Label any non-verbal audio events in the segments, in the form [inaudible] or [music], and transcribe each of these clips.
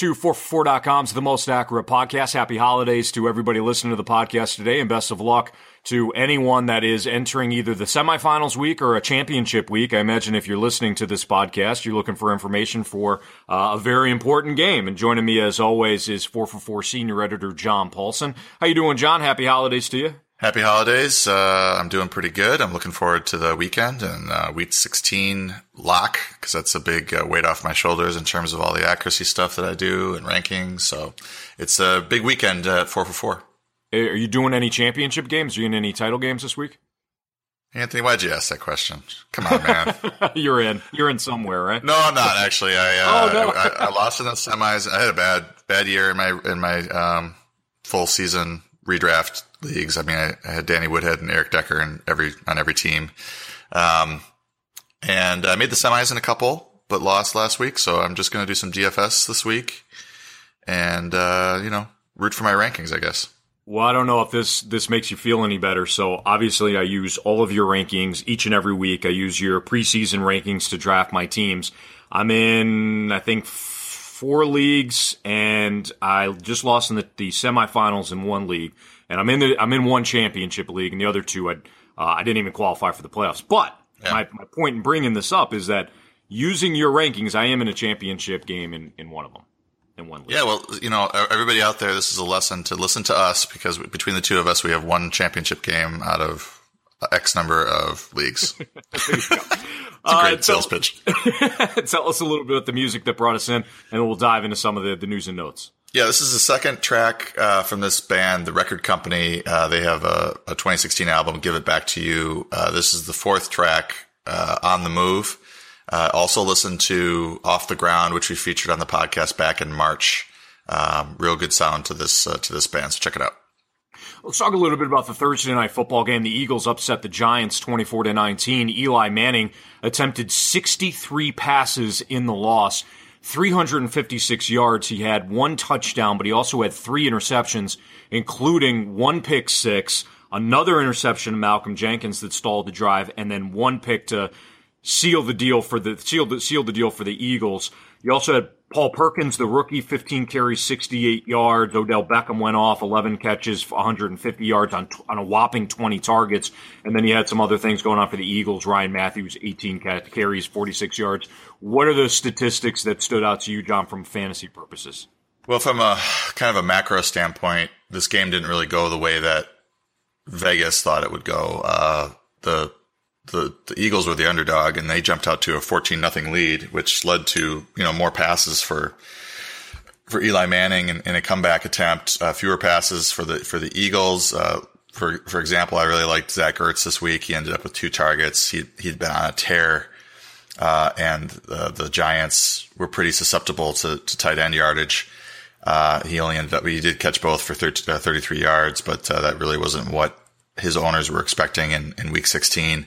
Into 4for4.com's The Most Accurate Podcast. Happy holidays to everybody listening to the podcast today and best of luck to anyone that is entering either the semifinals week or a championship week. I imagine if you're listening to this podcast, you're looking for information for uh, a very important game. And joining me as always is 4for4 senior editor John Paulsen. How you doing, John? Happy holidays to you. Happy holidays. Uh, I'm doing pretty good. I'm looking forward to the weekend and uh, week 16 lock because that's a big uh, weight off my shoulders in terms of all the accuracy stuff that I do and rankings. So it's a big weekend at 4 for 4. Are you doing any championship games? Are you in any title games this week? Anthony, why'd you ask that question? Come on, man. [laughs] You're in. You're in somewhere, right? No, I'm not actually. I, uh, oh, no. I, I, lost in the semis. I had a bad, bad year in my, in my, um, full season redraft leagues. I mean, I, I, had Danny Woodhead and Eric Decker in every on every team, um, and I made the semis in a couple, but lost last week. So I'm just going to do some DFS this week, and uh, you know, root for my rankings, I guess. Well, I don't know if this this makes you feel any better. So obviously, I use all of your rankings each and every week. I use your preseason rankings to draft my teams. I'm in, I think, four leagues, and I just lost in the, the semifinals in one league and I'm in the I'm in one championship league, and the other two I uh, I didn't even qualify for the playoffs. But yeah. my my point in bringing this up is that using your rankings, I am in a championship game in in one of them. In one league. Yeah, well, you know, everybody out there, this is a lesson to listen to us because between the two of us, we have one championship game out of X number of leagues. [laughs] [laughs] it's a uh, great uh, sales tell, pitch. [laughs] tell us a little bit about the music that brought us in, and we'll dive into some of the, the news and notes. Yeah, this is the second track uh, from this band, the record company. Uh, they have a, a, 2016 album, Give It Back to You. Uh, this is the fourth track uh, on the move. Uh, also listen to Off the Ground, which we featured on the podcast back in March. Um, real good sound to this uh, to this band, so check it out. Let's talk a little bit about the Thursday night football game. The Eagles upset the Giants 24 to 19. Eli Manning attempted 63 passes in the loss. 356 yards. He had one touchdown, but he also had three interceptions, including one pick six, another interception Malcolm Jenkins that stalled the drive, and then one pick to seal the deal for the seal the, seal the deal for the Eagles. You also had Paul Perkins, the rookie, 15 carries, 68 yards. Odell Beckham went off, 11 catches, 150 yards on, on a whopping 20 targets. And then you had some other things going on for the Eagles. Ryan Mathews, 18 carries, 46 yards. What are the statistics that stood out to you, John, from fantasy purposes? Well, from a kind of a macro standpoint, this game didn't really go the way that Vegas thought it would go. Uh, the the, the Eagles were the underdog and they jumped out to a 14 nothing lead, which led to, you know, more passes for, for Eli Manning in, in a comeback attempt, uh, fewer passes for the, for the Eagles. Uh, for, for example, I really liked Zach Ertz this week. He ended up with two targets. He, he'd been on a tear. Uh, and uh, the Giants were pretty susceptible to, to tight end yardage. Uh, he only ended up, he did catch both for 30, uh, 33 yards, but uh, that really wasn't what his owners were expecting in, in week 16.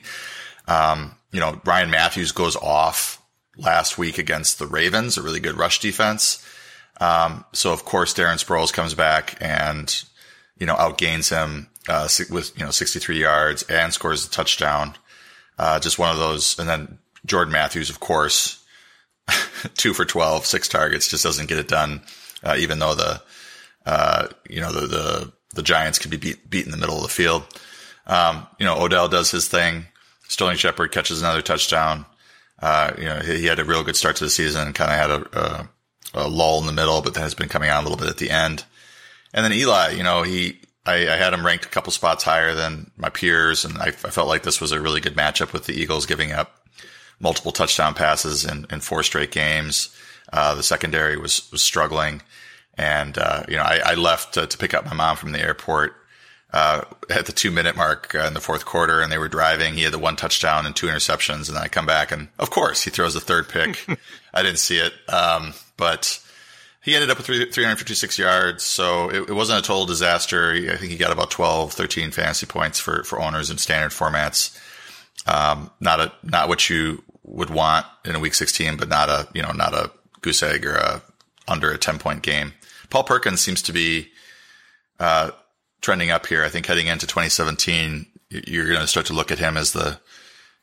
Um, you know, Ryan Mathews goes off last week against the Ravens, a really good rush defense. Um, so of course Darren Sproles comes back and, you know, outgains him, uh, with, you know, 63 yards and scores a touchdown. Uh, just one of those. And then Jordan Matthews, of course, [laughs] two for 12, six targets, just doesn't get it done. Uh, even though the, uh, you know, the, the, the Giants could be beat, beat in the middle of the field. Um, you know, Odell does his thing. Sterling Shepard catches another touchdown. Uh, you know, he, he, had a real good start to the season kind of had a, a, a, lull in the middle, but then has been coming on a little bit at the end. And then Eli, you know, he, I, I had him ranked a couple spots higher than my peers, and I, I, felt like this was a really good matchup with the Eagles giving up multiple touchdown passes in, in four straight games. Uh, the secondary was, was struggling. And, uh, you know, I, I left to, to, pick up my mom from the airport uh, at the two minute mark uh, in the fourth quarter and they were driving. He had the one touchdown and two interceptions. And then I come back and of course he throws the third pick. [laughs] I didn't see it. Um, but he ended up with 356 yards. So it, it, wasn't a total disaster. I think he got about 12, 13 fantasy points for, for owners in standard formats. Um, not a, not what you would want in a week 16, but not a, you know, not a goose egg or a under a 10 point game. Paul Perkins seems to be, uh, trending up here. I think heading into 2017, you're going to start to look at him as the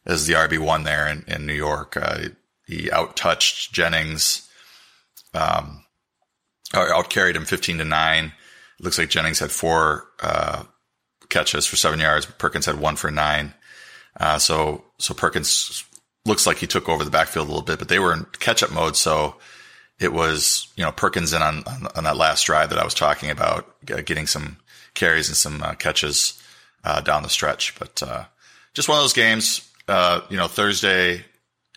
as the RB one there in, in New York. Uh, he out touched Jennings um, out carried him 15 to nine. It looks like Jennings had four, uh, catches for seven yards. Perkins had one for nine. Uh, so, so Perkins looks like he took over the backfield a little bit, but they were in catch up mode. So it was, you know, Perkins in on, on, on that last drive that I was talking about, getting some carries and some uh, catches, uh, down the stretch. But, uh, just one of those games, uh, you know, Thursday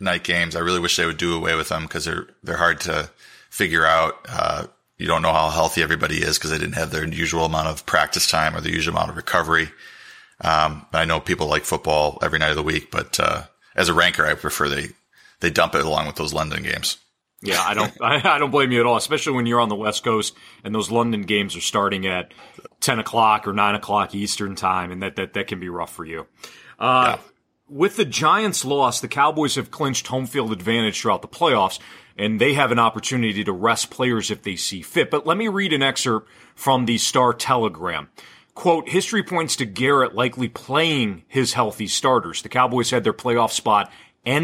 night games. I really wish they would do away with them because they're, they're hard to figure out. Uh, you don't know how healthy everybody is because they didn't have their usual amount of practice time or the usual amount of recovery. Um, I know people like football every night of the week, but uh, as a ranker, I prefer they they dump it along with those London games. Yeah, I don't I, [laughs] I, don't blame you at all, especially when you're on the West Coast and those London games are starting at ten o'clock or nine o'clock Eastern time, and that that, that can be rough for you. Uh, yeah. With the Giants' loss, the Cowboys have clinched home field advantage throughout the playoffs and they have an opportunity to rest players if they see fit. But let me read an excerpt from the Star Telegram. Quote, history points to Garrett likely playing his healthy starters. The Cowboys had their playoff spot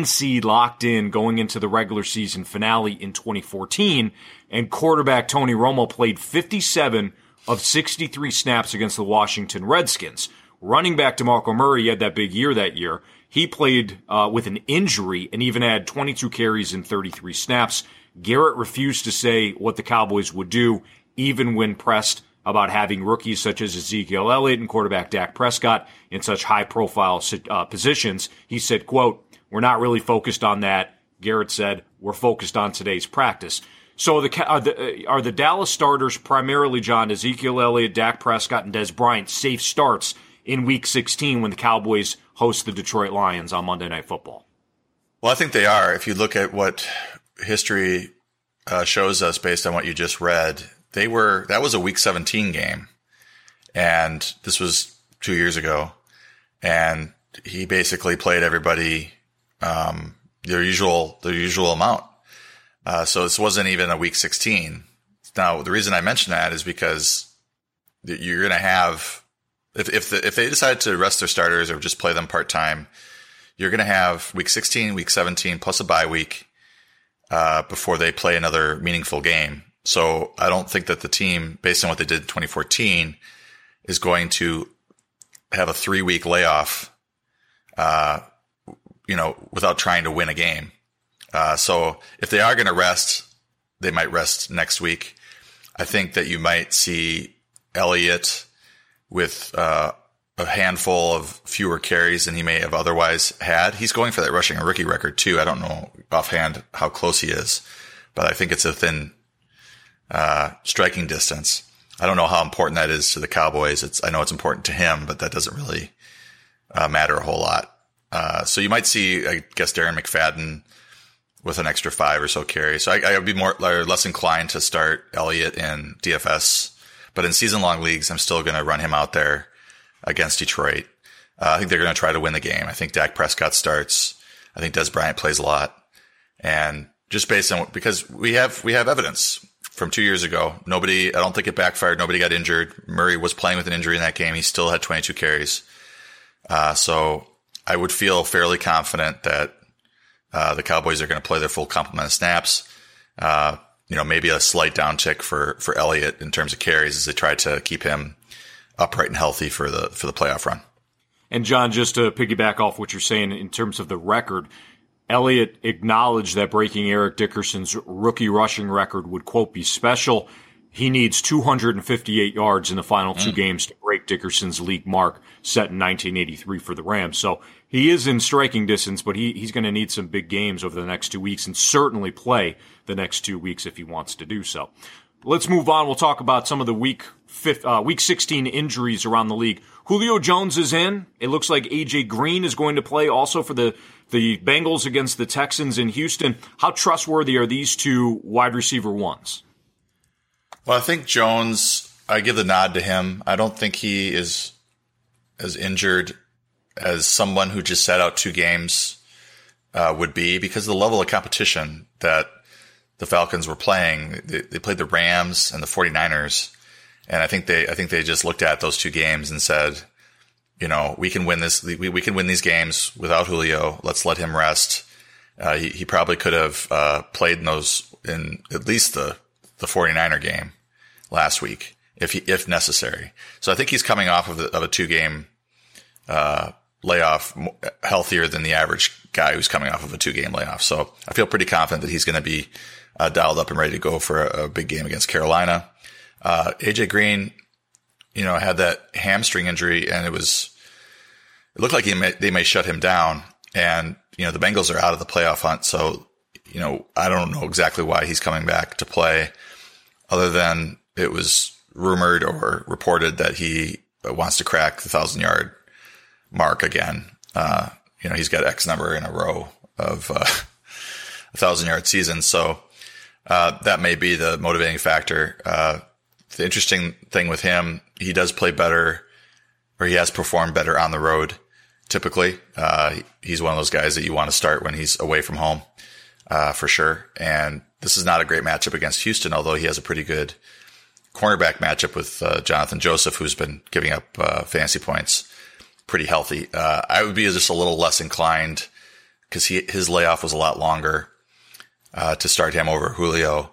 seed locked in going into the regular season finale in 2014, and quarterback Tony Romo played 57 of 63 snaps against the Washington Redskins. Running back DeMarco Murray had that big year that year. He played uh, with an injury and even had 22 carries and 33 snaps. Garrett refused to say what the Cowboys would do, even when pressed about having rookies such as Ezekiel Elliott and quarterback Dak Prescott in such high profile uh, positions. He said, quote, we're not really focused on that. Garrett said, we're focused on today's practice. So the, are the, uh, are the Dallas starters primarily, John, Ezekiel Elliott, Dak Prescott, and Dez Bryant safe starts in week 16 when the Cowboys host the Detroit Lions on Monday Night Football? Well, I think they are. If you look at what history uh, shows us based on what you just read, they were that was a Week 17 game, and this was two years ago, and he basically played everybody um, their usual their usual amount. Uh, so this wasn't even a Week 16. Now, the reason I mention that is because you're going to have if if the, if they decide to rest their starters or just play them part time, you're going to have week 16, week 17 plus a bye week uh, before they play another meaningful game. So I don't think that the team, based on what they did in 2014, is going to have a three week layoff. Uh, you know, without trying to win a game. Uh, so if they are going to rest, they might rest next week. I think that you might see Elliott with uh, a handful of fewer carries than he may have otherwise had. He's going for that rushing a rookie record too. I don't know offhand how close he is, but I think it's a thin uh, striking distance. I don't know how important that is to the Cowboys. It's I know it's important to him, but that doesn't really uh, matter a whole lot. Uh, so you might see, I guess, Darren McFadden with an extra five or so carries. So I, would be more less inclined to start Elliott in DFS but in season long leagues, I'm still going to run him out there against Detroit. Uh, I think they're going to try to win the game. I think Dak Prescott starts. I think Dez Bryant plays a lot. And just based on because we have we have evidence from two years ago. Nobody, I don't think it backfired. Nobody got injured. Murray was playing with an injury in that game. He still had 22 carries. Uh, so I would feel fairly confident that uh, the Cowboys are going to play their full complement of snaps. Uh, you know, maybe a slight downtick for, for Elliott in terms of carries as they try to keep him upright and healthy for the, for the playoff run. And John, just to piggyback off what you're saying in terms of the record, Elliott acknowledged that breaking Eric Dickerson's rookie rushing record would quote be special. He needs 258 yards in the final two mm. games to Dickerson's league mark set in 1983 for the Rams. So he is in striking distance, but he, he's going to need some big games over the next two weeks and certainly play the next two weeks if he wants to do so. Let's move on. We'll talk about some of the week fifth, uh, week 16 injuries around the league. Julio Jones is in. It looks like AJ Green is going to play also for the the Bengals against the Texans in Houston. How trustworthy are these two wide receiver ones? Well, I think Jones. I give the nod to him. I don't think he is as injured as someone who just sat out two games uh, would be because of the level of competition that the Falcons were playing. They, they, played the Rams and the 49ers. And I think they, I think they just looked at those two games and said, you know, we can win this, we, we can win these games without Julio. Let's let him rest. Uh, he, he, probably could have uh, played in those in at least the, the 49er game last week, if he, if necessary. So I think he's coming off of, of a two game, uh, layoff healthier than the average guy who's coming off of a two game layoff. So I feel pretty confident that he's going to be uh, dialed up and ready to go for a, a big game against Carolina. Uh, AJ Green, you know, had that hamstring injury and it was, it looked like may, they may shut him down. And, you know, the Bengals are out of the playoff hunt. So, you know, I don't know exactly why he's coming back to play other than it was rumored or reported that he wants to crack the thousand yard mark again. Uh, you know, he's got X number in a row of uh, [laughs] a thousand yard season. So uh, that may be the motivating factor. Uh, the interesting thing with him, he does play better or he has performed better on the road. Typically, uh, he's one of those guys that you want to start when he's away from home, uh, for sure. And this is not a great matchup against Houston, although he has a pretty good cornerback matchup with Johnathan Joseph, who's been giving up fantasy points pretty healthy. Uh, I would be just a little less inclined because he his layoff was a lot longer uh, to start him over Julio.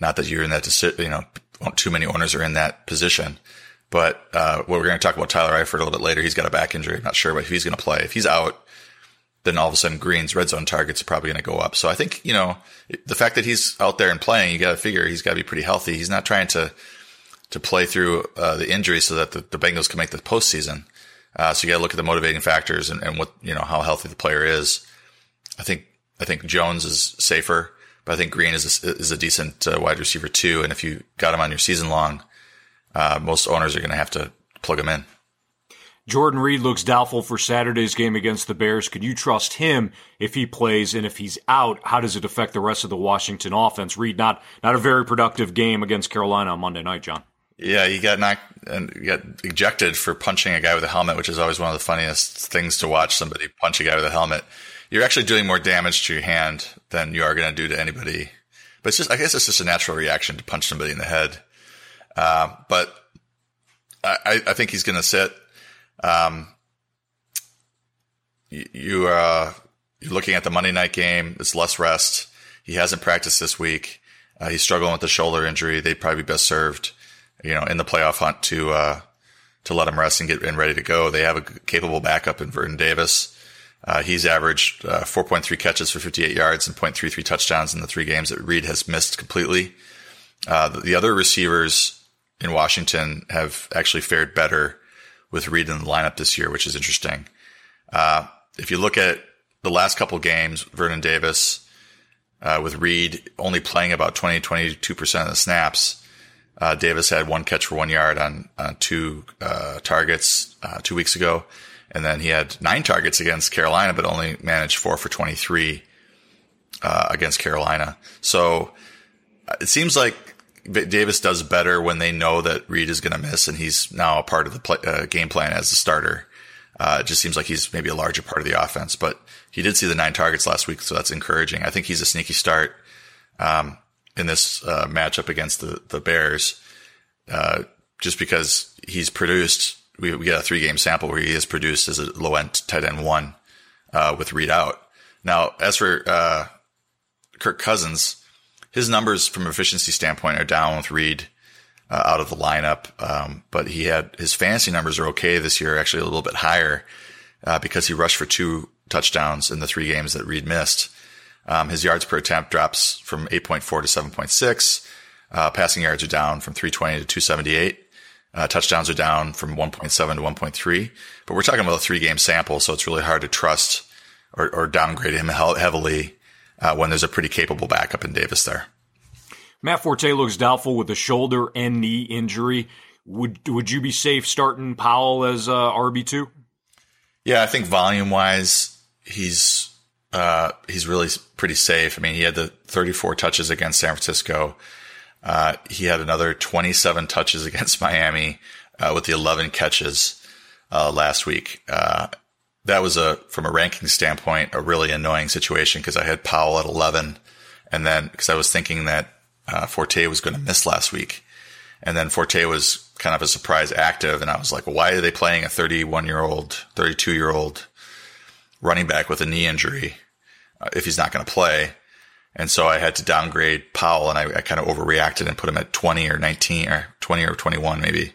Not that you're in that, you know, too many owners are in that position. But uh, we're going to talk about Tyler Eifert a little bit later. He's got a back injury. I'm not sure if he's going to play. If he's out, then all of a sudden Green's red zone targets are probably going to go up. So I think, you know, the fact that he's out there and playing, you got to figure he's got to be pretty healthy. He's not trying to to play through uh, the injury so that the, the Bengals can make the postseason. Uh, so you got to look at the motivating factors and, and what, you know, how healthy the player is. I think, I think Jones is safer, but I think Green is a, is a decent uh, wide receiver too. And if you got him on your season long, uh, most owners are going to have to plug him in. Jordan Reed looks doubtful for Saturday's game against the Bears. Could you trust him if he plays? And if he's out, how does it affect the rest of the Washington offense? Reed, not, not a very productive game against Carolina on Monday night, John. Yeah, he got knocked and got ejected for punching a guy with a helmet, which is always one of the funniest things to watch somebody punch a guy with a helmet. You're actually doing more damage to your hand than you are going to do to anybody. But it's just, I guess it's just a natural reaction to punch somebody in the head. Uh, but I, I, think he's going to sit. Um, you, you uh, you're looking at the Monday night game. It's less rest. He hasn't practiced this week. Uh, he's struggling with the shoulder injury. They'd probably be best served you know, in the playoff hunt to, uh, to let him rest and get and ready to go. They have a capable backup in Vernon Davis. Uh, he's averaged uh, 4.3 catches for 58 yards and 0.33 touchdowns in the three games that Reed has missed completely. Uh, the, the, other receivers in Washington have actually fared better with Reed in the lineup this year, which is interesting. Uh, if you look at the last couple games, Vernon Davis uh, with Reed only playing about 20, 22% of the snaps, uh, Davis had one catch for one yard on, on two uh, targets uh, two weeks ago. And then he had nine targets against Carolina, but only managed four for 23 uh, against Carolina. So uh, it seems like Davis does better when they know that Reed is going to miss and he's now a part of the play, uh, game plan as a starter. it just seems like he's maybe a larger part of the offense, but he did see the nine targets last week, so that's encouraging. I think he's a sneaky start. Um, in this uh, matchup against the the Bears, uh, just because he's produced. We, we got a three game sample where he has produced as a low end tight end one uh, with Reed out. Now, as for uh, Kirk Cousins, his numbers from efficiency standpoint are down with Reed uh, out of the lineup, um, but he had his fantasy numbers are okay this year, actually a little bit higher uh, because he rushed for two touchdowns in the three games that Reed missed. Um, his yards per attempt drops from 8.4 to 7.6. Uh, passing yards are down from 320 to 278. Uh, touchdowns are down from 1.7 to 1.3. But we're talking about a three game sample, so it's really hard to trust or, or downgrade him heavily uh, when there's a pretty capable backup in Davis there. Matt Forte looks doubtful with a shoulder and knee injury. Would would you be safe starting Powell as uh, RB two? Yeah, I think volume wise, he's uh, he's really pretty safe. I mean, he had the 34 touches against San Francisco. Uh, he had another 27 touches [laughs] against Miami uh, with the 11 catches uh, last week. Uh, that was a, from a ranking standpoint, a really annoying situation because I had Powell at 11, and then because I was thinking that uh, Forte was going to miss last week, and then Forte was kind of a surprise active, and I was like, why are they playing a 31 year old, 32 year old running back with a knee injury uh, if he's not going to play. And so I had to downgrade Powell and I, I kind of overreacted and put him at 20 or 19 or 20 or 21 maybe.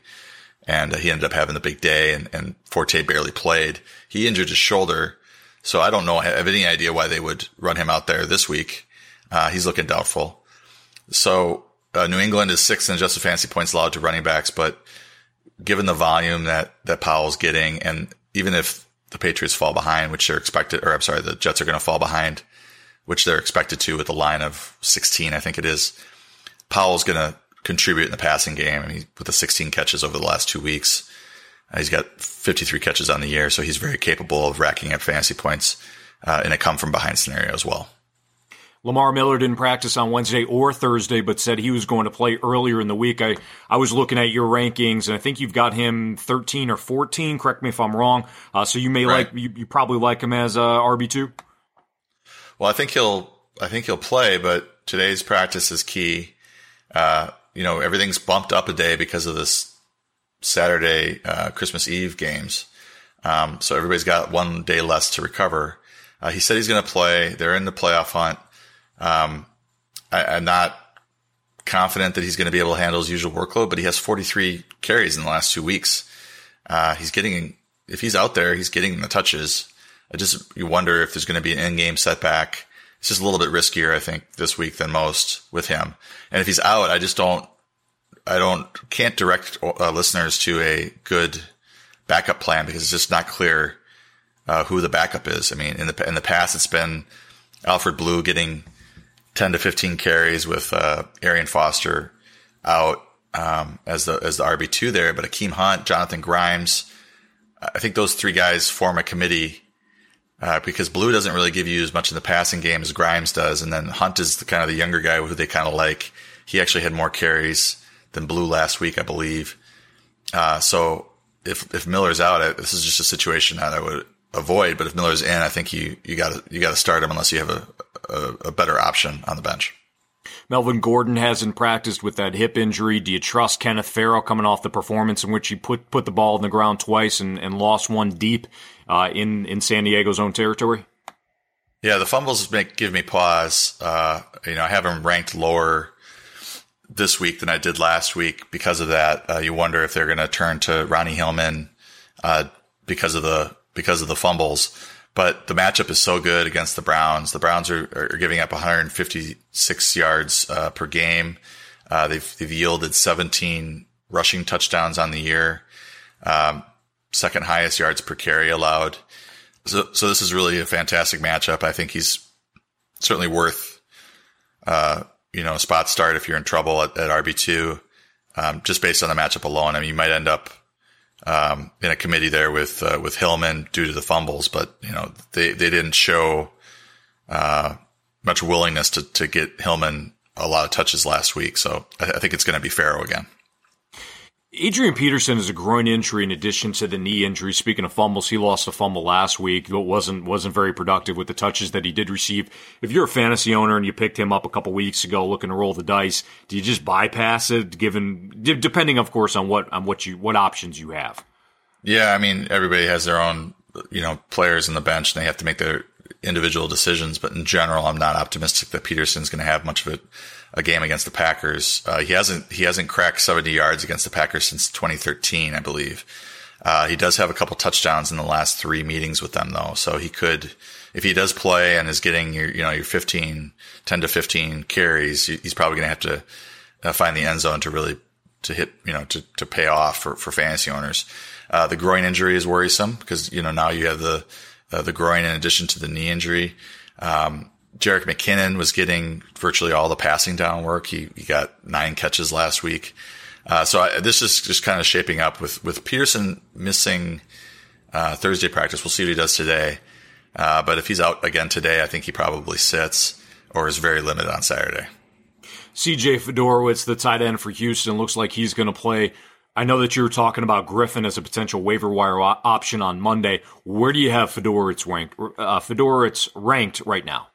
And uh, he ended up having the big day and, and Forte barely played. He injured his shoulder. So I don't know. I have any idea why they would run him out there this week. Uh, he's looking doubtful. So uh, New England is sixth in adjusted fantasy points allowed to running backs, but given the volume that, that Powell's getting, and even if the Patriots fall behind, which they're expected, or I'm sorry, the Jets are going to fall behind, which they're expected to with a line of 16, I think it is. Powell's going to contribute in the passing game. I mean, with the 16 catches over the last two weeks, uh, he's got 53 catches on the year, so he's very capable of racking up fantasy points uh, in a come from behind scenario as well. Lamar Miller didn't practice on Wednesday or Thursday, but said he was going to play earlier in the week. I, I was looking at your rankings, and I think you've got him 13 or 14. Correct me if I'm wrong. Uh, so you may right. like you, you, probably like him as uh, RB two. Well, I think he'll I think he'll play, but today's practice is key. Uh, you know, everything's bumped up a day because of this Saturday uh, Christmas Eve games. Um, so everybody's got one day less to recover. Uh, he said he's going to play. They're in the playoff hunt. Um, I, am not confident that he's going to be able to handle his usual workload, but he has 43 carries in the last two weeks. Uh, he's getting, if he's out there, he's getting the touches. I just, you wonder if there's going to be an in-game setback. It's just a little bit riskier, I think, this week than most with him. And if he's out, I just don't, I don't, can't direct uh, listeners to a good backup plan because it's just not clear uh, who the backup is. I mean, in the in the past, it's been Alfred Blue getting 10 to 15 carries with uh, Arian Foster out um, as the as the RB two there, but Akeem Hunt, Jonathan Grimes, I think those three guys form a committee uh, because Blue doesn't really give you as much in the passing game as Grimes does, and then Hunt is the kind of the younger guy who they kind of like. He actually had more carries than Blue last week, I believe. Uh, so if if Miller's out, this is just a situation that I would avoid. But if Miller's in, I think you you got to you got to start him unless you have a, a, a better option on the bench. Melvin Gordon hasn't practiced with that hip injury. Do you trust Kenneth Farrow coming off the performance in which he put put the ball in the ground twice and, and lost one deep uh, in in San Diego's own territory? Yeah, the fumbles make give me pause. Uh, you know, I have him ranked lower this week than I did last week because of that. Uh, you wonder if they're going to turn to Ronnie Hillman uh, because of the because of the fumbles. But the matchup is so good against the Browns. The Browns are, are giving up 156 yards uh, per game. Uh, they've, they've yielded 17 rushing touchdowns on the year. Um, second highest yards per carry allowed. So, so this is really a fantastic matchup. I think he's certainly worth, uh, you know, a spot start if you're in trouble at, at RB2, um, just based on the matchup alone. I mean, you might end up um, in a committee there with uh, with Hillman due to the fumbles, but you know they they didn't show uh, much willingness to to get Hillman a lot of touches last week. So I, I think it's going to be Farrow again. Adrian Peterson is a groin injury in addition to the knee injury. Speaking of fumbles, he lost a fumble last week, but wasn't wasn't very productive with the touches that he did receive. If you're a fantasy owner and you picked him up a couple weeks ago looking to roll the dice, do you just bypass it? Given depending, of course, on what on what you what options you have. Yeah, I mean everybody has their own you know players in the bench, and they have to make their individual decisions. But in general, I'm not optimistic that Peterson's going to have much of it a game against the Packers. Uh, he hasn't he hasn't cracked 70 yards against the Packers since 2013, I believe. Uh, he does have a couple touchdowns in the last three meetings with them, though, so he could, if he does play and is getting your you know your 15, 10 to 15 carries, he's probably going to have to uh, find the end zone to really to hit you know to to pay off for for fantasy owners. Uh, the groin injury is worrisome because you know now you have the uh, the groin in addition to the knee injury. Um, Jerick McKinnon was getting virtually all the passing down work. He, he got nine catches last week. Uh, so I, this is just kind of shaping up with, with Peterson missing uh, Thursday practice. We'll see what he does today. Uh, but if he's out again today, I think he probably sits or is very limited on Saturday. CJ Fiedorowicz, the tight end for Houston, looks like he's going to play. I know that you were talking about Griffin as a potential waiver wire option on Monday. Where do you have Fiedorowicz ranked, uh, Fiedorowicz ranked right now?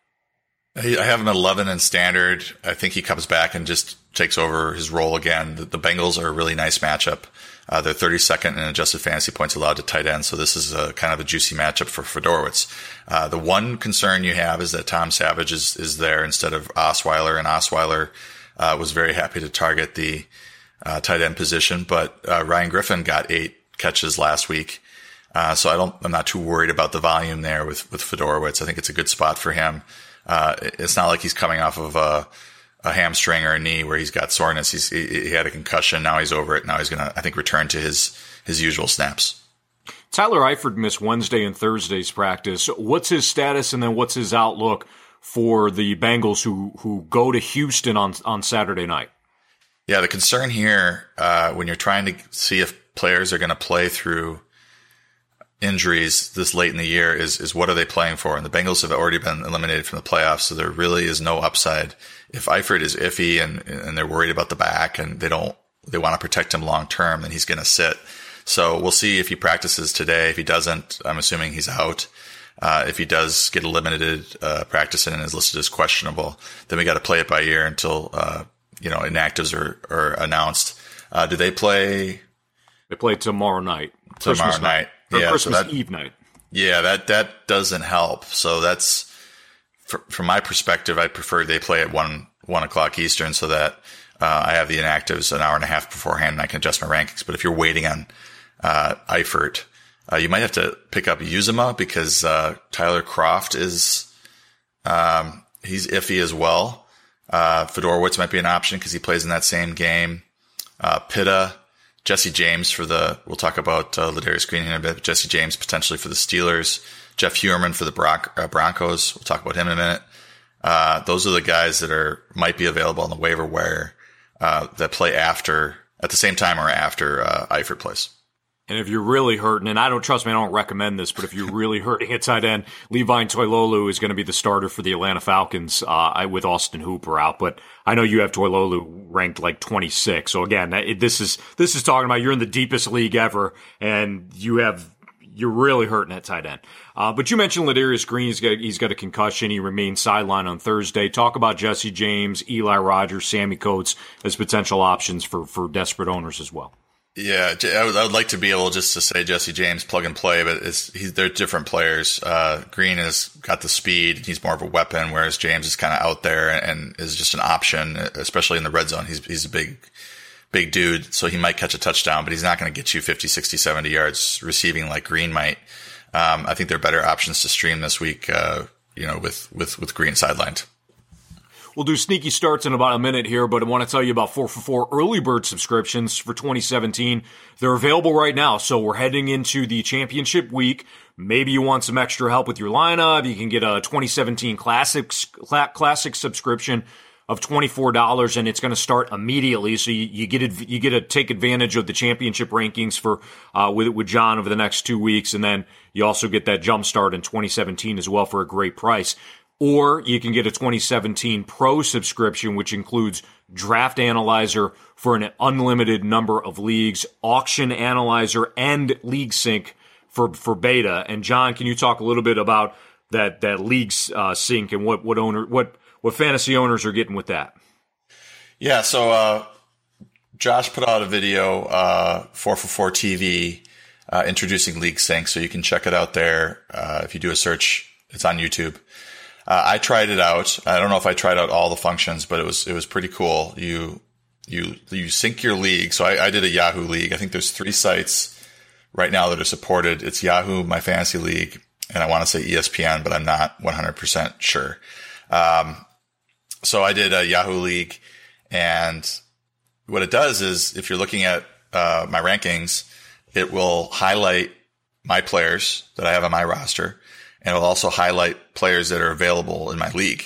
I have him at 11 in standard. I think he comes back and just takes over his role again. The, the Bengals are a really nice matchup Uh, they're 32nd in adjusted fantasy points allowed to tight end. So this is a kind of a juicy matchup for Fiedorowicz. Uh, the one concern you have is that Tom Savage is, is there instead of Osweiler and Osweiler, uh, was very happy to target the, uh, tight end position, but, uh, Ryan Griffin got eight catches last week. Uh, so I don't, I'm not too worried about the volume there with, with Fiedorowicz. I think it's a good spot for him. it's not like he's coming off of a, a hamstring or a knee where he's got soreness. He's, he, he had a concussion. Now he's over it. Now he's going to, I think, return to his, his usual snaps. Tyler Eifert missed Wednesday and Thursday's practice. What's his status and then what's his outlook for the Bengals who, who go to Houston on, on Saturday night? Yeah, the concern here, uh, when you're trying to see if players are going to play through injuries this late in the year is, is what are they playing for? And the Bengals have already been eliminated from the playoffs. So there really is no upside. If Eifert is iffy and, and they're worried about the back and they don't, they want to protect him long term, then he's going to sit. So we'll see if he practices today. If he doesn't, I'm assuming he's out. Uh, if he does get a limited uh, practice and is listed as questionable, then we got to play it by ear until uh, you know inactives are, are announced. Uh, do they play? They play tomorrow night. Tomorrow Christmas night. night. yeah, Christmas so that, Eve night. Yeah, that that doesn't help. So that's from my perspective. I prefer they play at one one o'clock Eastern, so that uh, I have the inactives an hour and a half beforehand, and I can adjust my rankings. But if you're waiting on uh, Eifert, uh, you might have to pick up Uzomah because uh, Tyler Kroft is um, he's iffy as well. Uh, Fiedorowicz might be an option because he plays in that same game. Uh, Pitta, Jesse James for the. We'll talk about uh, Ladarius Green in a bit. Jesse James potentially for the Steelers. Jeff Heuerman for the Bron- uh, Broncos. We'll talk about him in a minute. Uh, those are the guys that are might be available on the waiver wire uh, that play after at the same time or after uh, Eifert plays. And if you're really hurting, and I don't trust me, I don't recommend this, but if you're really [laughs] hurting at tight end, Levine Toilolo is going to be the starter for the Atlanta Falcons uh, with Austin Hooper out. But I know you have Toilolo ranked like 26. So again, this is this is talking about you're in the deepest league ever, and you have you're really hurting at tight end. Uh, but you mentioned Ladarius Green. He's got, he's got a concussion. He remains sidelined on Thursday. Talk about Jesse James, Eli Rogers, Sammie Coates as potential options for, for desperate owners as well. Yeah, I would, I would like to be able just to say Jesse James plug and play, but it's he's they're different players. Uh, Green has got the speed; he's more of a weapon, whereas James is kind of out there and is just an option, especially in the red zone. He's he's a big big dude, so he might catch a touchdown, but he's not going to get you 50, 60, 70 yards receiving like Green might. Um, I think there are better options to stream this week, uh, you know, with, with, with Green sidelined. We'll do sneaky starts in about a minute here, but I want to tell you about 4 for 4 early bird subscriptions for 2017. They're available right now. So we're heading into the championship week. Maybe you want some extra help with your lineup. You can get a 2017 classics, classic subscription of $24 and it's going to start immediately. So you, you get you get to take advantage of the championship rankings for, uh, with, with John over the next two weeks. And then you also get that jump start in 2017 as well for a great price. Or you can get a 2017 Pro subscription, which includes Draft Analyzer for an unlimited number of leagues, Auction Analyzer, and League Sync for, for beta. And John, can you talk a little bit about that, that League uh, Sync and what, what owner, what, what fantasy owners are getting with that. Yeah, so uh, Josh put out a video, uh, 4for4 TV, uh, introducing League Sync, so you can check it out there. Uh, if you do a search, it's on YouTube. Uh, I tried it out. I don't know if I tried out all the functions, but it was it was pretty cool. You you you sync your league. So I, I did a Yahoo league. I think there's three sites right now that are supported. It's Yahoo, My Fantasy League, and I want to say ESPN, but I'm not 100% sure. Um, so I did a Yahoo League, and what it does is if you're looking at uh, my rankings, it will highlight my players that I have on my roster, and it'll also highlight players that are available in my league.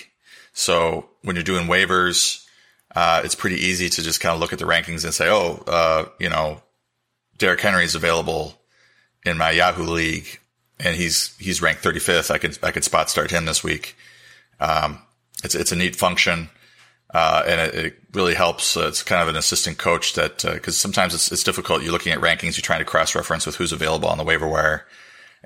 So when you're doing waivers, uh, it's pretty easy to just kind of look at the rankings and say, oh, uh, you know, Derrick Henry is available in my Yahoo league, and he's he's ranked 35th. I could I could spot start him this week. Um, it's it's a neat function, uh, and it, it, really helps. Uh, it's kind of an assistant coach that because uh, sometimes it's it's difficult. You're looking at rankings, you're trying to cross reference with who's available on the waiver wire,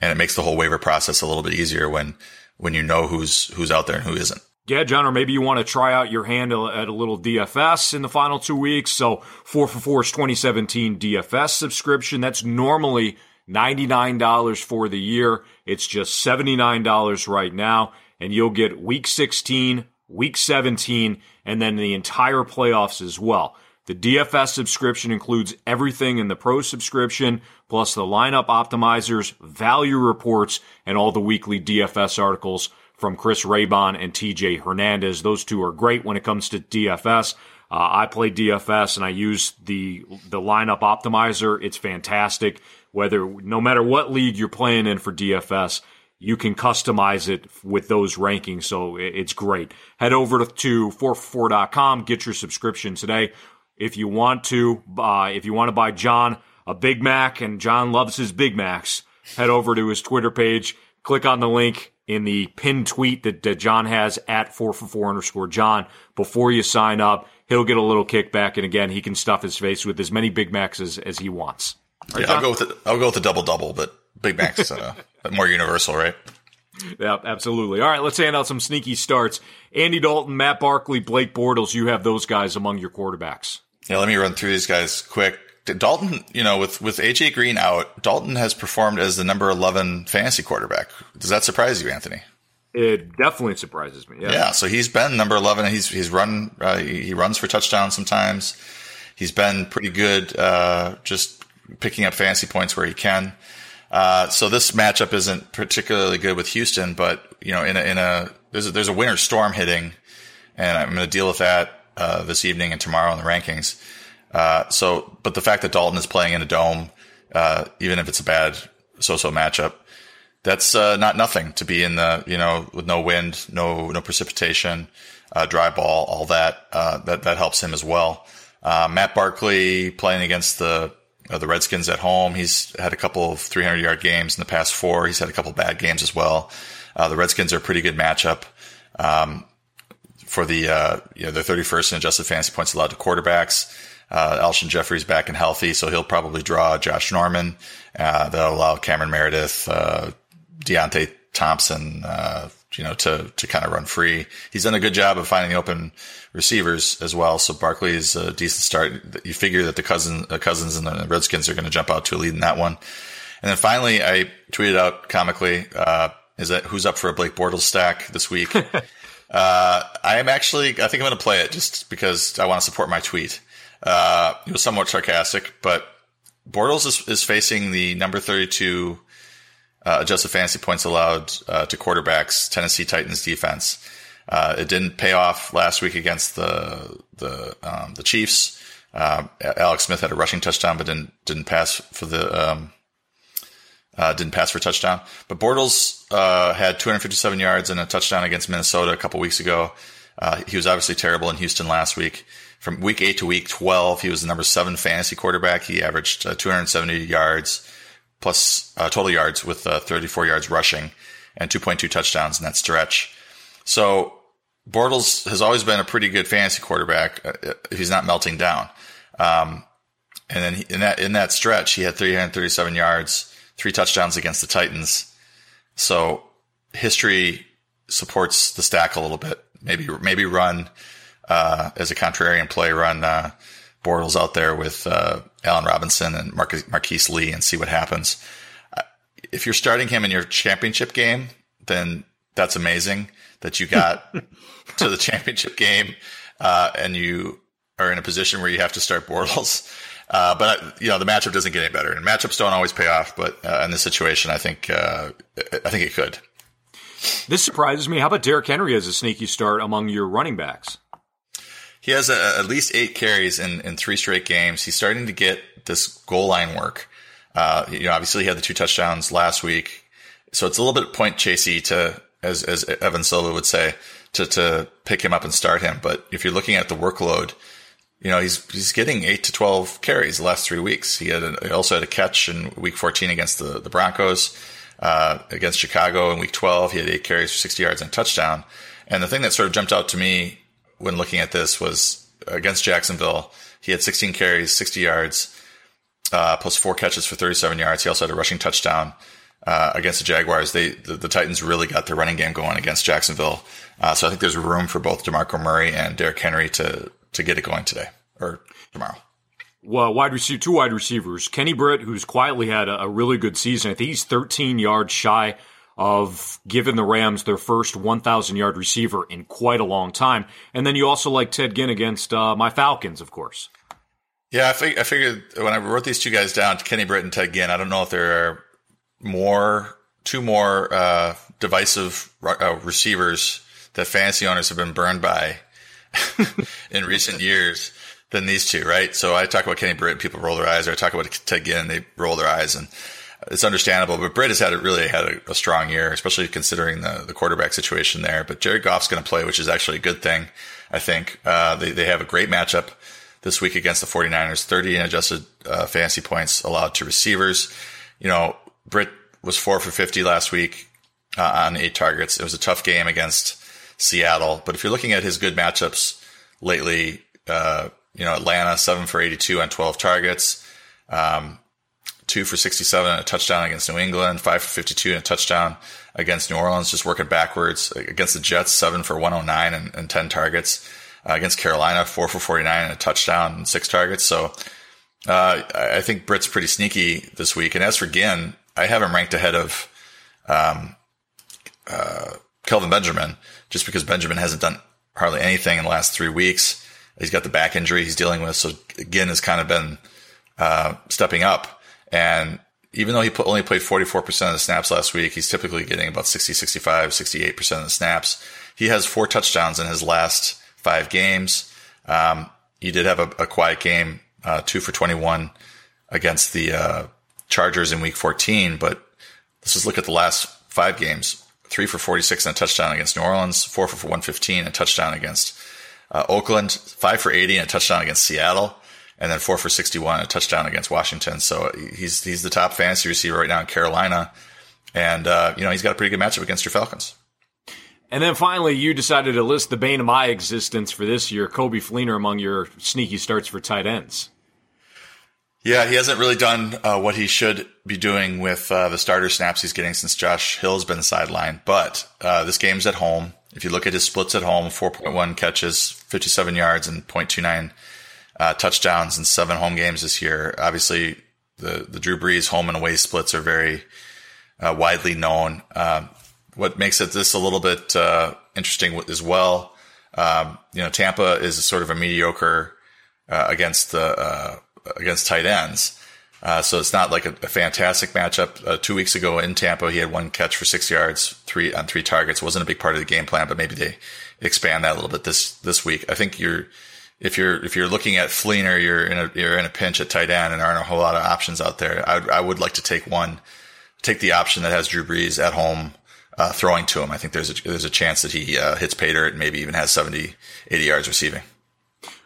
and it makes the whole waiver process a little bit easier when when you know who's who's out there and who isn't. Yeah, John, or maybe you want to try out your hand at a little DFS in the final two weeks. So 4 for 4's 2017 DFS subscription. That's normally $99 for the year. It's just $79 right now. And you'll get week 16, week 17, and then the entire playoffs as well. The DFS subscription includes everything in the pro subscription, plus the lineup optimizers, value reports, and all the weekly DFS articles from Chris Raybon and TJ Hernandez. Those two are great when it comes to DFS. Uh, I play DFS and I use the the lineup optimizer. It's fantastic. Whether no matter what league you're playing in for DFS, you can customize it with those rankings. So it's great. Head over to 4for4.com, get your subscription today. If you want to, uh, if you want to buy John a Big Mac, and John loves his Big Macs, head over to his Twitter page, click on the link in the pinned tweet that, that John has at 4 for 4 underscore John before you sign up. He'll get a little kickback, and again, he can stuff his face with as many Big Macs as, as he wants. Right, yeah, I'll go with the, I'll go with the double double, but Big Macs uh, [laughs] more universal, right? Yeah, absolutely. All right, let's hand out some sneaky starts. Andy Dalton, Matt Barkley, Blake Bortles. You have those guys among your quarterbacks. Yeah, let me run through these guys quick. Dalton, you know, with, with AJ Green out, Dalton has performed as the number 11 fantasy quarterback. Does that surprise you, Anthony? It definitely surprises me. Yeah. Yeah. So he's been number 11 he's, he's run, uh, he runs for touchdowns sometimes. He's been pretty good, uh, just picking up fantasy points where he can. Uh, so this matchup isn't particularly good with Houston, but you know, in a, in a, there's a, there's a winter storm hitting and I'm going to deal with that, uh, this evening and tomorrow in the rankings. Uh, so, but the fact that Dalton is playing in a dome, uh, even if it's a bad so-so matchup, that's uh, not nothing to be in the you know with no wind, no no precipitation, uh, dry ball, all that uh, that that helps him as well. Uh, Matt Barkley playing against the the Redskins at home, he's had a couple of 300 yard games in the past four. He's had a couple bad games as well. the Redskins are a pretty good matchup. Um, for the uh, you know the 31st in adjusted fantasy points allowed to quarterbacks. Uh, Alshon Jeffery's back and healthy, so he'll probably draw Josh Norman. Uh, that'll allow Cameron Meredith, uh, Deonte Thompson, uh, you know, to, to kind of run free. He's done a good job of finding the open receivers as well. So Barkley is a decent start. You figure that the cousin, uh, Cousins and the Redskins are going to jump out to a lead in that one. And then finally, I tweeted out comically, uh, is that who's up for a Blake Bortles stack this week? [laughs] uh, I am actually, I think I'm going to play it just because I want to support my tweet. Uh, it was somewhat sarcastic, but Bortles is, is facing the number 32 uh, adjusted fantasy points allowed uh, to quarterbacks, Tennessee Titans defense. Uh, it didn't pay off last week against the the um, the Chiefs. Uh, Alex Smith had a rushing touchdown, but didn't didn't pass for the um, uh, didn't pass for a touchdown. But Bortles uh, had 257 yards and a touchdown against Minnesota a couple weeks ago. he was obviously terrible in Houston last week from week eight to week 12, he was the number seven fantasy quarterback. He averaged uh, 270 yards plus uh, total yards with uh, 34 yards rushing and 2.2 touchdowns in that stretch. So Bortles has always been a pretty good fantasy quarterback uh, if he's not melting down. Um, and then he, in that in that stretch, he had 337 yards, three touchdowns against the Titans. So history supports the stack a little bit. Maybe maybe run uh, as a contrarian play, run uh, Bortles out there with uh, Allen Robinson and Marquise, Marquise Lee and see what happens. Uh, if you're starting him in your championship game, then that's amazing that you got [laughs] to the championship game uh, and you are in a position where you have to start Bortles. Uh, but you know the matchup doesn't get any better, and matchups don't always pay off. But uh, in this situation, I think uh, I think it could. This surprises me. How about Derrick Henry as a sneaky start among your running backs? He has a, at least eight carries in, in three straight games. He's starting to get this goal line work. Uh, you know, obviously he had the two touchdowns last week. So it's a little bit point chasey to, as, as Evan Silva would say, to, to pick him up and start him. But if you're looking at the workload, you know, he's, he's getting eight to 12 carries the last three weeks. He had he also had a catch in week 14 against the, the Broncos, uh, against Chicago in week 12. He had eight carries for 60 yards and a touchdown. And the thing that sort of jumped out to me when looking at this was against Jacksonville. He had 16 carries, 60 yards, uh, plus four catches for 37 yards. He also had a rushing touchdown. uh, against the Jaguars. They the, the, Titans really got their running game going against Jacksonville. Uh, so I think there's room for both Demarco Murray and Derrick Henry to to get it going today or tomorrow. Well, wide receiver, two wide receivers. Kenny Britt, who's quietly had a, a really good season. I think he's 13 yards shy of giving the Rams their first 1,000 yard receiver in quite a long time. And then you also like Ted Ginn against uh, my Falcons, of course. Yeah, I, fig- I figured when I wrote these two guys down, Kenny Britt and Ted Ginn, I don't know if there are more, two more uh, divisive uh, receivers that fantasy owners have been burned by [laughs] in recent years than these two, right? So I talk about Kenny Britt, people roll their eyes, or I talk about Ted Ginn, they roll their eyes, and it's understandable. But Britt has had really had a, a, strong year, especially considering the, the quarterback situation there. But Jared Goff's going to play, which is actually a good thing, I think. Uh, they, they have a great matchup this week against the 49ers, 30 in adjusted uh, fantasy points allowed to receivers. You know, Britt was four for 50 last week uh, on eight targets. It was a tough game against Seattle, but if you're looking at his good matchups lately, uh, you know, Atlanta, seven for 82 on 12 targets, um, two for 67 and a touchdown against New England, five for 52 and a touchdown against New Orleans, just working backwards against the Jets, seven for 109 and, and 10 targets. Uh, against Carolina, four for 49 and a touchdown and six targets. So, uh, I think Britt's pretty sneaky this week. And as for Ginn, I have him ranked ahead of, um, uh, Kelvin Benjamin, just because Benjamin hasn't done hardly anything in the last three weeks. He's got the back injury he's dealing with. So Ginn has kind of been, uh, stepping up. And even though he only played 44% of the snaps last week, he's typically getting about 60, 65, 68% of the snaps. He has four touchdowns in his last five games. Um, he did have a, a quiet game, uh, two for 21 against the uh, Chargers in week 14. But let's just look at the last five games three for 46 and a touchdown against New Orleans, four for 115 and a touchdown against uh, Oakland, five for 80 and a touchdown against Seattle, and then four for 61 and a touchdown against Washington. So he's, he's the top fantasy receiver right now in Carolina. And, uh, you know, he's got a pretty good matchup against your Falcons. And then finally, you decided to list the bane of my existence for this year, Coby Fleener, among your sneaky starts for tight ends. Yeah, he hasn't really done uh, what he should be doing with uh, the starter snaps he's getting since Josh Hill's been sidelined. But uh, this game's at home. If you look at his splits at home, 4.1 catches, 57 yards, and 0.29 uh, touchdowns in seven home games this year. Obviously, the, the Drew Brees home and away splits are very uh, widely known. Um, what makes it this a little bit uh, interesting as well. Um, you know, Tampa is sort of a mediocre uh, against the uh, against tight ends. Uh, so it's not like a, a fantastic matchup. Uh, two weeks ago in Tampa, he had one catch for six yards, three on three targets. Wasn't a big part of the game plan, but maybe they expand that a little bit this this week. I think you're if you're if you're looking at Fleener, you're in a you're in a pinch at tight end, and aren't a whole lot of options out there. I, I would like to take one, take the option that has Drew Brees at home uh, throwing to him. I think there's a, there's a chance that he uh, hits pay dirt and maybe even has 70, 80 yards receiving.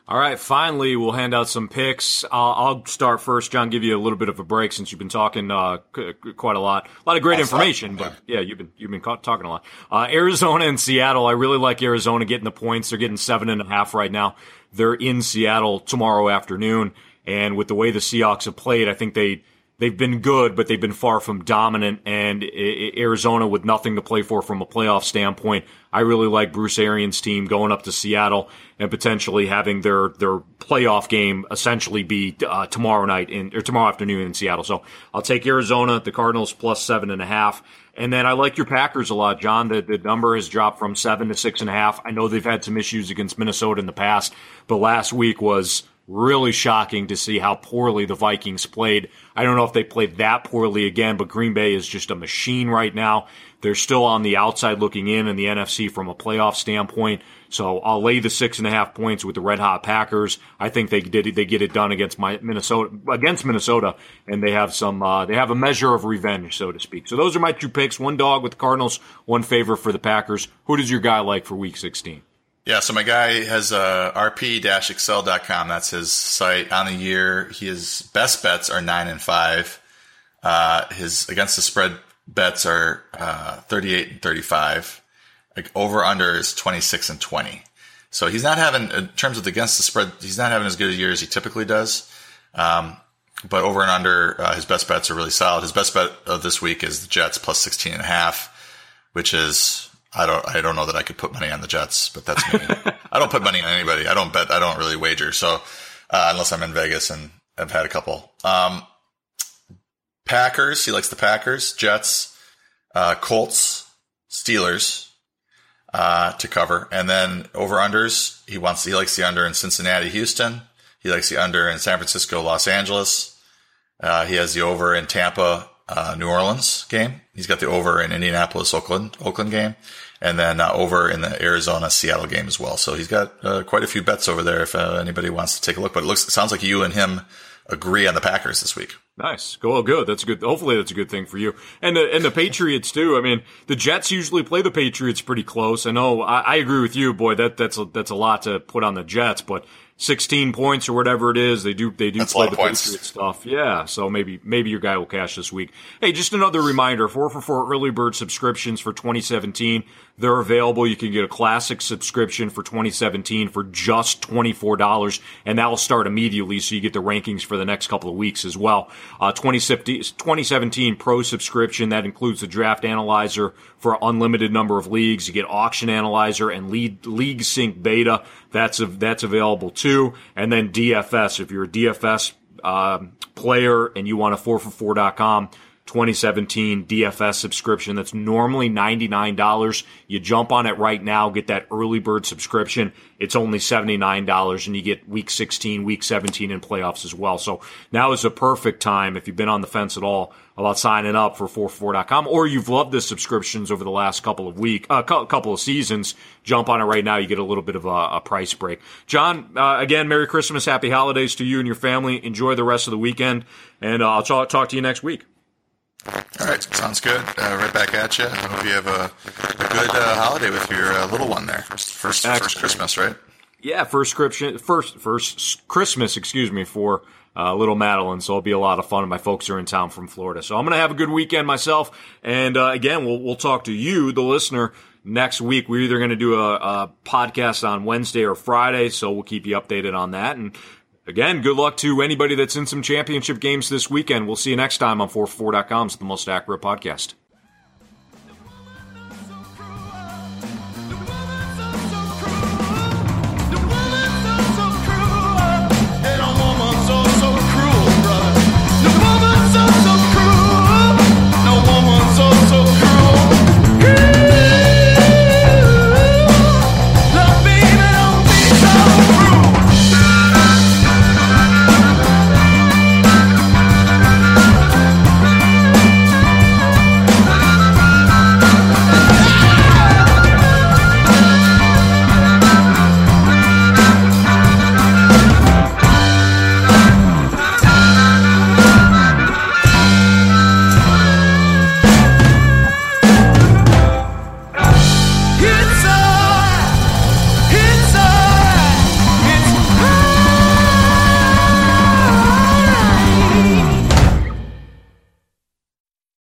All right, finally, we'll hand out some picks. I'll, I'll, start first, John. Give you a little bit of a break since you've been talking uh, c- quite a lot, a lot of great I'll information. But yeah, you've been you've been talking a lot. Uh, Arizona and Seattle. I really like Arizona getting the points. They're getting seven and a half right now. They're in Seattle tomorrow afternoon, and with the way the Seahawks have played, I think they they've been good, but they've been far from dominant. And Arizona, with nothing to play for from a playoff standpoint, I really like Bruce Arians' team going up to Seattle and potentially having their their playoff game essentially be uh, tomorrow night in or tomorrow afternoon in Seattle. So I'll take Arizona, the Cardinals plus seven and a half. And then I like your Packers a lot, John. The, the number has dropped from seven to six and a half. I know they've had some issues against Minnesota in the past, but last week was really shocking to see how poorly the Vikings played. I don't know if they played that poorly again, but Green Bay is just a machine right now. They're still on the outside looking in in the NFC from a playoff standpoint. So I'll lay the six and a half points with the Red Hot Packers. I think they did they get it done against my Minnesota against Minnesota, and they have some uh, they have a measure of revenge, so to speak. So those are my two picks: one dog with the Cardinals, one favor for the Packers. Who does your guy like for Week 16? Yeah, so my guy has uh, rp-excel.com. That's his site on the year. His best bets are nine and five. Uh, his against the spread bets are uh, 38 and 35. Like over under is 26 and 20. So he's not having, in terms of the against the spread, he's not having as good a year as he typically does. Um, but over and under, uh, his best bets are really solid. His best bet of this week is the Jets plus 16 and a half, which is, I don't, I don't know that I could put money on the Jets, but that's me. [laughs] I don't put money on anybody. I don't bet. I don't really wager. So, uh, unless I'm in Vegas and I've had a couple. Um, Packers. He likes the Packers, Jets, uh, Colts, Steelers, uh, to cover. And then over unders. He wants, he likes the under in Cincinnati, Houston. He likes the under in San Francisco, Los Angeles. Uh, he has the over in Tampa, uh, New Orleans game. He's got the over in Indianapolis, Oakland, Oakland game, and then uh, over in the Arizona, Seattle game as well. So he's got uh, quite a few bets over there if uh, anybody wants to take a look. But it looks, sounds like you and him agree on the Packers this week. Nice. Well, good. That's good. Hopefully, that's a good thing for you. And the and the Patriots too. I mean, the Jets usually play the Patriots pretty close. I know. I, I agree with you, boy. That that's a, that's a lot to put on the Jets, but 16 points or whatever it is. They do they do That's play the Patriot stuff. Yeah, so maybe maybe your guy will cash this week. Hey, just another reminder: four for four early bird subscriptions for 2017. They're available. You can get a classic subscription for 2017 for just $24, and that will start immediately. So you get the rankings for the next couple of weeks as well. Uh, 2017 Pro subscription that includes the Draft Analyzer for unlimited number of leagues. You get Auction Analyzer and League, League Sync Beta. That's a, that's available too. And then DFS if you're a DFS uh, player and you want a 4for4.com 2017 DFS subscription that's normally $99. You jump on it right now, get that early bird subscription. It's only $79 and you get week 16, week 17 in playoffs as well. So now is a perfect time if you've been on the fence at all about signing up for 4for4.com or you've loved the subscriptions over the last couple of week, a uh, couple of seasons. Jump on it right now. You get a little bit of a, a price break. John, uh, again, Merry Christmas, Happy Holidays to you and your family. Enjoy the rest of the weekend and uh, I'll talk, talk to you next week. All right, sounds good. Uh, right back at you. I hope you have a, a good uh, holiday with your uh, little one there. First, first, first Christmas, right? Yeah, first Christmas, first first Christmas, excuse me, for uh, little Madeline. So it'll be a lot of fun. My folks are in town from Florida, so I'm gonna have a good weekend myself. And uh, again, we'll we'll talk to you, the listener, next week. We're either gonna do a, a podcast on Wednesday or Friday, so we'll keep you updated on that. And Again, good luck to anybody that's in some championship games this weekend. We'll see you next time on 4for4.com's The Most Accurate Podcast.